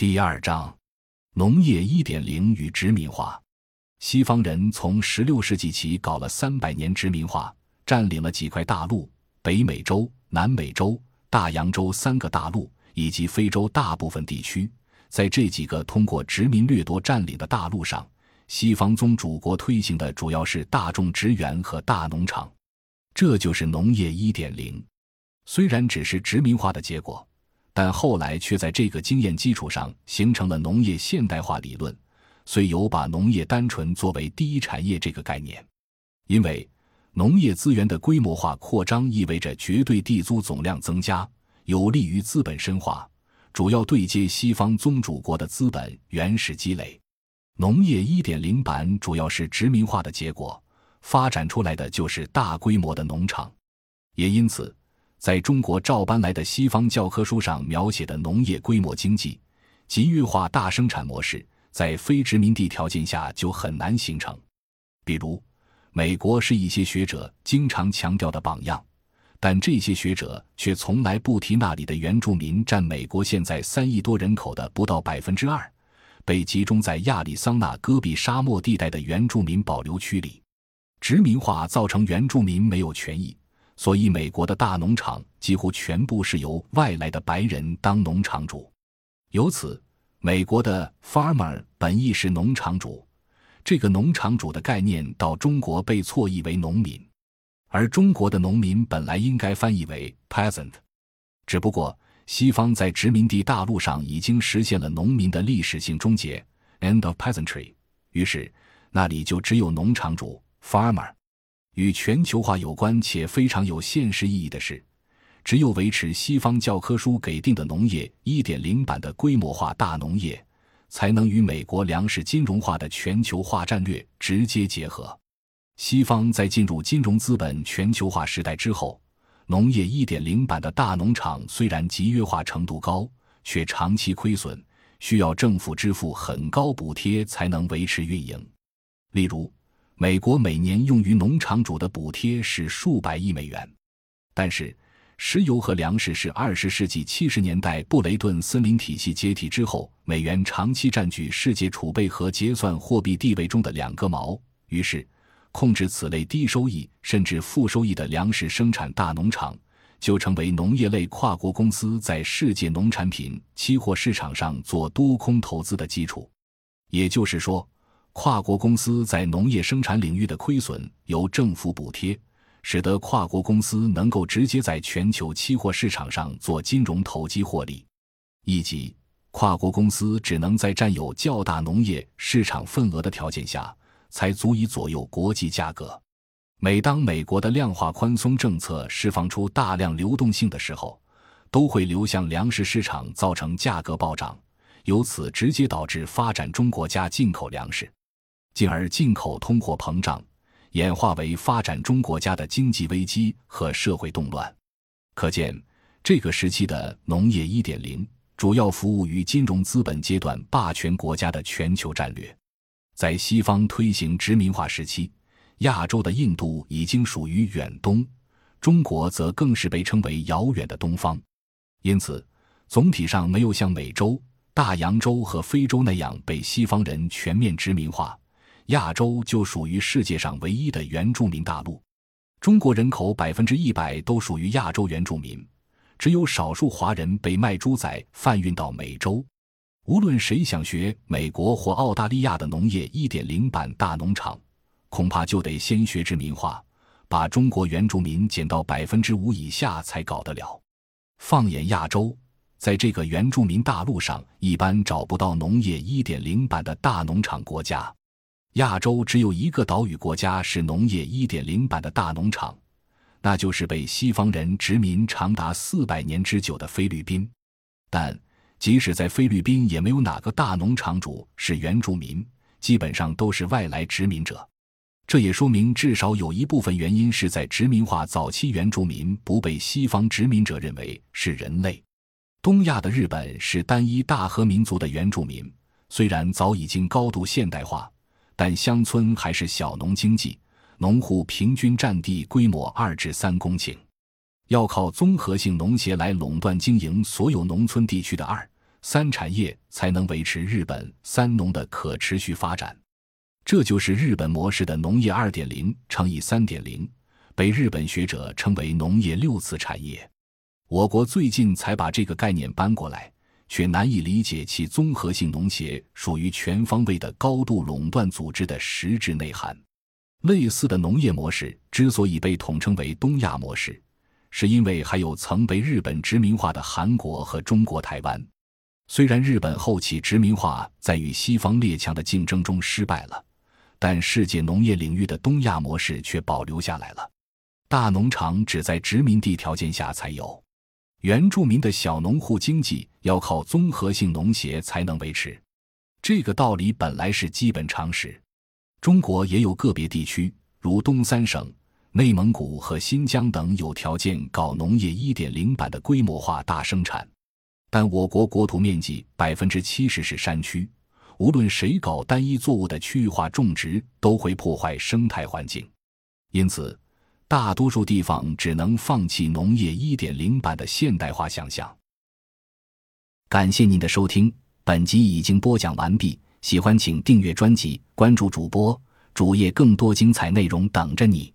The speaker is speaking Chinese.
第二章，农业一点零与殖民化。西方人从十六世纪起搞了三百年殖民化，占领了几块大陆：北美洲、南美洲、大洋洲三个大陆，以及非洲大部分地区。在这几个通过殖民掠夺占领的大陆上，西方宗主国推行的主要是大众职员和大农场，这就是农业一点零。虽然只是殖民化的结果。但后来却在这个经验基础上形成了农业现代化理论，虽有把农业单纯作为第一产业这个概念。因为农业资源的规模化扩张意味着绝对地租总量增加，有利于资本深化，主要对接西方宗主国的资本原始积累。农业1.0版主要是殖民化的结果，发展出来的就是大规模的农场，也因此。在中国照搬来的西方教科书上描写的农业规模经济、集约化大生产模式，在非殖民地条件下就很难形成。比如，美国是一些学者经常强调的榜样，但这些学者却从来不提那里的原住民占美国现在三亿多人口的不到百分之二，被集中在亚利桑那戈壁沙漠地带的原住民保留区里。殖民化造成原住民没有权益。所以，美国的大农场几乎全部是由外来的白人当农场主，由此，美国的 farmer 本意是农场主，这个农场主的概念到中国被错译为农民，而中国的农民本来应该翻译为 peasant，只不过西方在殖民地大陆上已经实现了农民的历史性终结 （end of peasantry），于是那里就只有农场主 farmer。与全球化有关且非常有现实意义的是，只有维持西方教科书给定的农业1.0版的规模化大农业，才能与美国粮食金融化的全球化战略直接结合。西方在进入金融资本全球化时代之后，农业1.0版的大农场虽然集约化程度高，却长期亏损，需要政府支付很高补贴才能维持运营。例如。美国每年用于农场主的补贴是数百亿美元，但是石油和粮食是二十世纪七十年代布雷顿森林体系解体之后，美元长期占据世界储备和结算货币地位中的两个毛。于是，控制此类低收益甚至负收益的粮食生产大农场，就成为农业类跨国公司在世界农产品期货市场上做多空投资的基础。也就是说。跨国公司在农业生产领域的亏损由政府补贴，使得跨国公司能够直接在全球期货市场上做金融投机获利。以及，跨国公司只能在占有较大农业市场份额的条件下，才足以左右国际价格。每当美国的量化宽松政策释放出大量流动性的时候，都会流向粮食市场，造成价格暴涨，由此直接导致发展中国家进口粮食。进而进口通货膨胀，演化为发展中国家的经济危机和社会动乱。可见，这个时期的农业1.0主要服务于金融资本阶段霸权国家的全球战略。在西方推行殖民化时期，亚洲的印度已经属于远东，中国则更是被称为遥远的东方。因此，总体上没有像美洲、大洋洲和非洲那样被西方人全面殖民化。亚洲就属于世界上唯一的原住民大陆，中国人口百分之一百都属于亚洲原住民，只有少数华人被卖猪仔贩运到美洲。无论谁想学美国或澳大利亚的农业一点零版大农场，恐怕就得先学殖民化，把中国原住民减到百分之五以下才搞得了。放眼亚洲，在这个原住民大陆上，一般找不到农业一点零版的大农场国家。亚洲只有一个岛屿国家是农业1.0版的大农场，那就是被西方人殖民长达四百年之久的菲律宾。但即使在菲律宾，也没有哪个大农场主是原住民，基本上都是外来殖民者。这也说明，至少有一部分原因是在殖民化早期，原住民不被西方殖民者认为是人类。东亚的日本是单一大和民族的原住民，虽然早已经高度现代化。但乡村还是小农经济，农户平均占地规模二至三公顷，要靠综合性农协来垄断经营所有农村地区的二三产业才能维持日本三农的可持续发展。这就是日本模式的农业二点零乘以三点零，被日本学者称为农业六次产业。我国最近才把这个概念搬过来，却难以理解其综合性农协属于全方位的高度垄断组织的实质内涵。类似的农业模式之所以被统称为东亚模式，是因为还有曾被日本殖民化的韩国和中国台湾。虽然日本后期殖民化在与西方列强的竞争中失败了。但世界农业领域的东亚模式却保留下来了。大农场只在殖民地条件下才有，原住民的小农户经济要靠综合性农协才能维持。这个道理本来是基本常识。中国也有个别地区，如东三省、内蒙古和新疆等，有条件搞农业一点零版的规模化大生产。但我国国土面积百分之七十是山区。无论谁搞单一作物的区域化种植，都会破坏生态环境，因此，大多数地方只能放弃农业一点零版的现代化想象。感谢您的收听，本集已经播讲完毕。喜欢请订阅专辑，关注主播主页，更多精彩内容等着你。